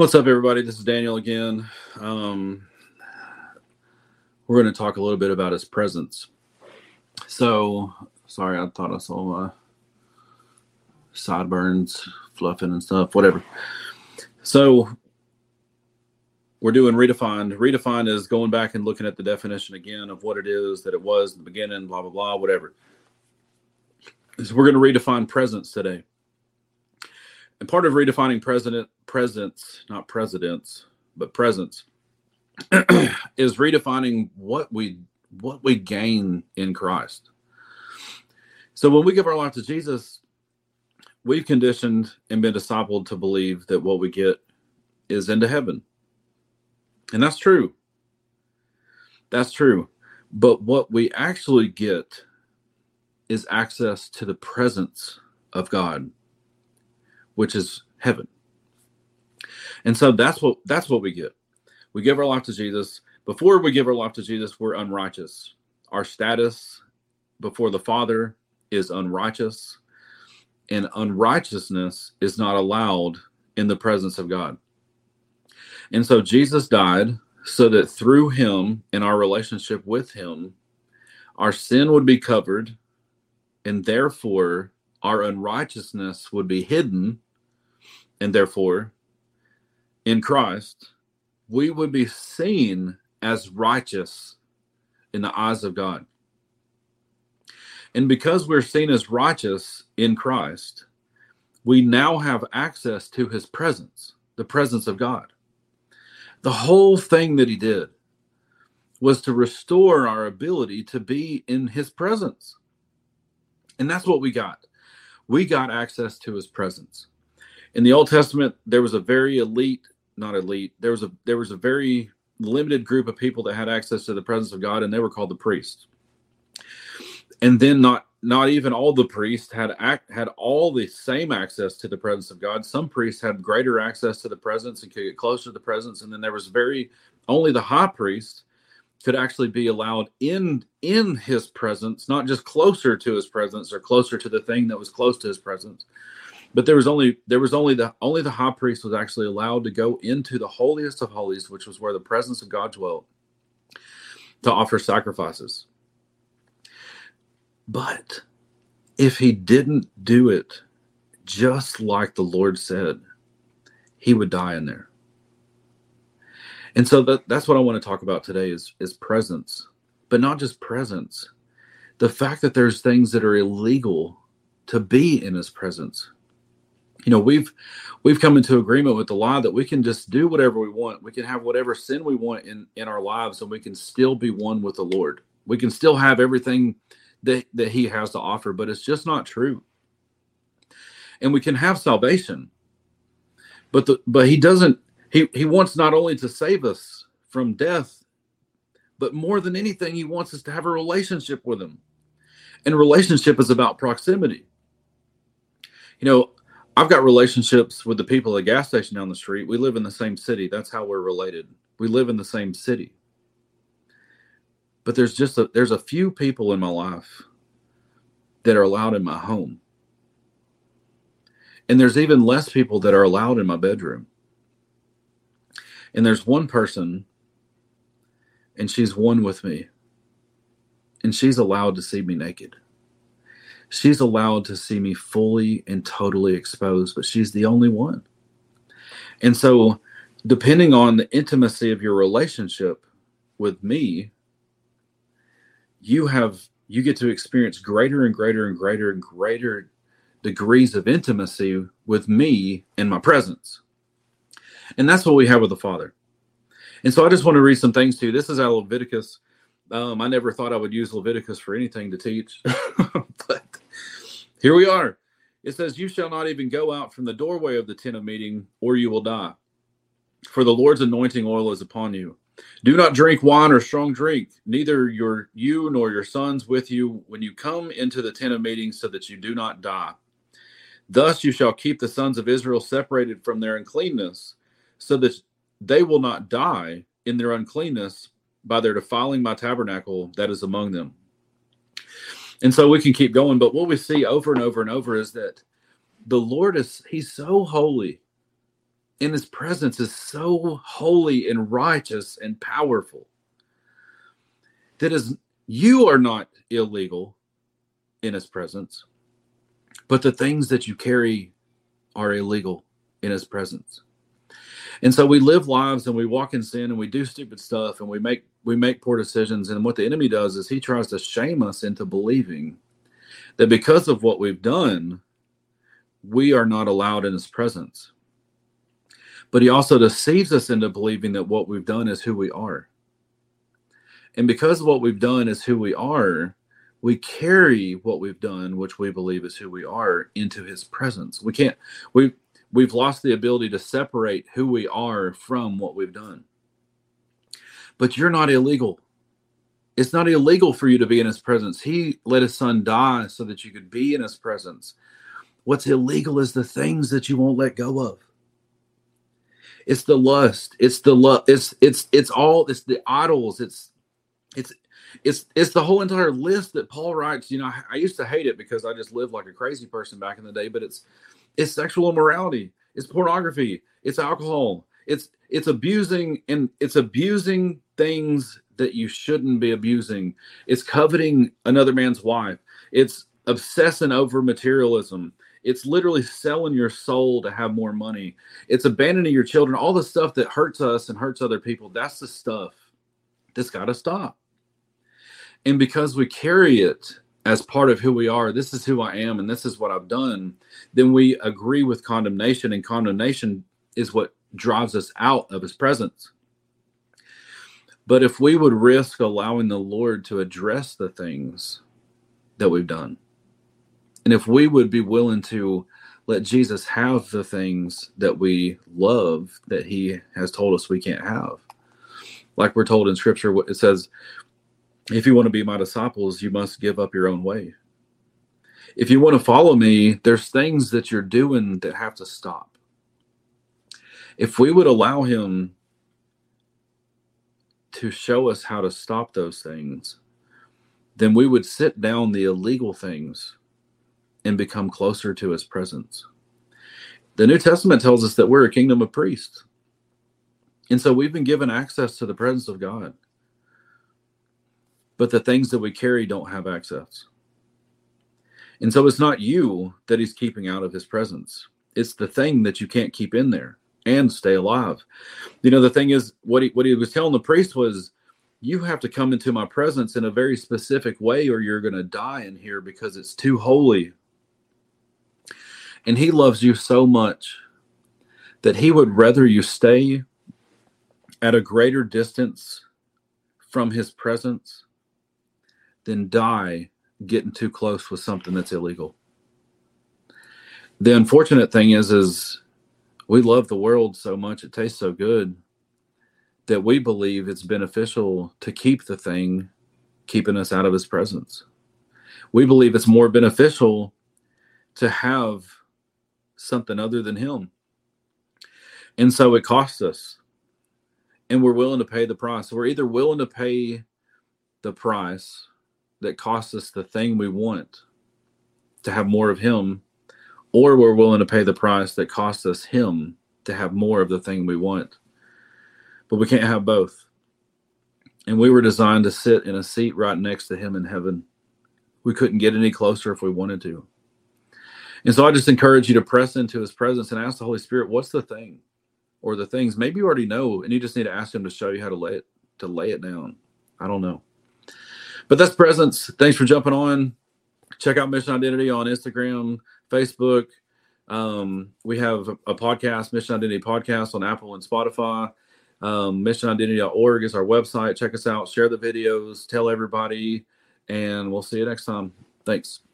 What's up, everybody? This is Daniel again. Um, we're going to talk a little bit about his presence. So, sorry, I thought I saw my sideburns fluffing and stuff, whatever. So, we're doing redefined. Redefined is going back and looking at the definition again of what it is that it was in the beginning, blah, blah, blah, whatever. So, we're going to redefine presence today and part of redefining president presence, not presidents, but presence, is redefining what we what we gain in Christ. So when we give our life to Jesus, we've conditioned and been discipled to believe that what we get is into heaven. And that's true. That's true. But what we actually get is access to the presence of God which is heaven. And so that's what that's what we get. We give our life to Jesus. Before we give our life to Jesus, we're unrighteous. Our status before the Father is unrighteous, and unrighteousness is not allowed in the presence of God. And so Jesus died so that through him in our relationship with him, our sin would be covered, and therefore our unrighteousness would be hidden and therefore, in Christ, we would be seen as righteous in the eyes of God. And because we're seen as righteous in Christ, we now have access to his presence, the presence of God. The whole thing that he did was to restore our ability to be in his presence. And that's what we got. We got access to his presence in the Old Testament, there was a very elite, not elite, there was a there was a very limited group of people that had access to the presence of God, and they were called the priests. And then not not even all the priests had act, had all the same access to the presence of God. Some priests had greater access to the presence and could get closer to the presence, and then there was very only the high priest could actually be allowed in in his presence, not just closer to his presence or closer to the thing that was close to his presence, but there was only there was only the only the high priest was actually allowed to go into the holiest of holies which was where the presence of god dwelt to offer sacrifices. But if he didn't do it just like the lord said he would die in there and so that, that's what i want to talk about today is is presence but not just presence. The fact that there's things that are illegal to be in his presence. You know we've we've come into agreement with the law that we can just do whatever we want. We can have whatever sin we want in in our lives and we can still be one with the lord. We can still have everything that that he has to offer but it's just not true. And we can have salvation but the but he doesn't he he wants not only to save us from death but more than anything he wants us to have a relationship with him and relationship is about proximity you know I've got relationships with the people at the gas station down the street. We live in the same city. That's how we're related. We live in the same city. But there's just a there's a few people in my life that are allowed in my home. And there's even less people that are allowed in my bedroom. And there's one person and she's one with me. And she's allowed to see me naked she's allowed to see me fully and totally exposed, but she's the only one. And so, depending on the intimacy of your relationship with me, you have you get to experience greater and greater and greater and greater degrees of intimacy with me in my presence. And that's what we have with the Father. And so I just want to read some things to you. This is out Leviticus. Um, I never thought I would use Leviticus for anything to teach, but here we are. It says, You shall not even go out from the doorway of the tent of meeting, or you will die. For the Lord's anointing oil is upon you. Do not drink wine or strong drink, neither your you nor your sons with you when you come into the tent of meeting, so that you do not die. Thus you shall keep the sons of Israel separated from their uncleanness, so that they will not die in their uncleanness by their defiling my tabernacle that is among them. And so we can keep going, but what we see over and over and over is that the Lord is He's so holy in his presence is so holy and righteous and powerful that is you are not illegal in his presence but the things that you carry are illegal in his presence and so we live lives and we walk in sin and we do stupid stuff and we make we make poor decisions. And what the enemy does is he tries to shame us into believing that because of what we've done we are not allowed in his presence. But he also deceives us into believing that what we've done is who we are. And because of what we've done is who we are we carry what we've done which we believe is who we are into his presence. We can't we we've lost the ability to separate who we are from what we've done. But you're not illegal. It's not illegal for you to be in his presence. He let his son die so that you could be in his presence. What's illegal is the things that you won't let go of. It's the lust. It's the love. It's it's it's all. It's the idols. It's it's it's it's the whole entire list that Paul writes. You know, I, I used to hate it because I just lived like a crazy person back in the day. But it's it's sexual immorality, it's pornography, it's alcohol, it's it's abusing and it's abusing things that you shouldn't be abusing. It's coveting another man's wife. It's obsessing over materialism. It's literally selling your soul to have more money. It's abandoning your children. All the stuff that hurts us and hurts other people. That's the stuff that's got to stop. And because we carry it as part of who we are, this is who I am and this is what I've done, then we agree with condemnation, and condemnation is what drives us out of his presence. But if we would risk allowing the Lord to address the things that we've done, and if we would be willing to let Jesus have the things that we love that he has told us we can't have, like we're told in scripture, it says, if you want to be my disciples, you must give up your own way. If you want to follow me, there's things that you're doing that have to stop. If we would allow him to show us how to stop those things, then we would sit down the illegal things and become closer to his presence. The New Testament tells us that we're a kingdom of priests. And so we've been given access to the presence of God but the things that we carry don't have access. And so it's not you that he's keeping out of his presence. It's the thing that you can't keep in there and stay alive. You know, the thing is what he what he was telling the priest was you have to come into my presence in a very specific way or you're going to die in here because it's too holy. And he loves you so much that he would rather you stay at a greater distance from his presence than die getting too close with something that's illegal. The unfortunate thing is, is we love the world so much; it tastes so good that we believe it's beneficial to keep the thing keeping us out of His presence. We believe it's more beneficial to have something other than Him, and so it costs us, and we're willing to pay the price. We're either willing to pay the price that costs us the thing we want to have more of him or we're willing to pay the price that costs us him to have more of the thing we want. But we can't have both. And we were designed to sit in a seat right next to him in heaven. We couldn't get any closer if we wanted to. And so i just encourage you to press into his presence and ask the holy spirit what's the thing or the things? Maybe you already know and you just need to ask him to show you how to lay it to lay it down. I don't know but that's presence. Thanks for jumping on. Check out Mission Identity on Instagram, Facebook. Um, we have a, podcast, Mission Identity Podcast, on Apple and Spotify. Um, missionidentity.org is our website. Check us out, share the videos, tell everybody, and we'll see you next time. Thanks.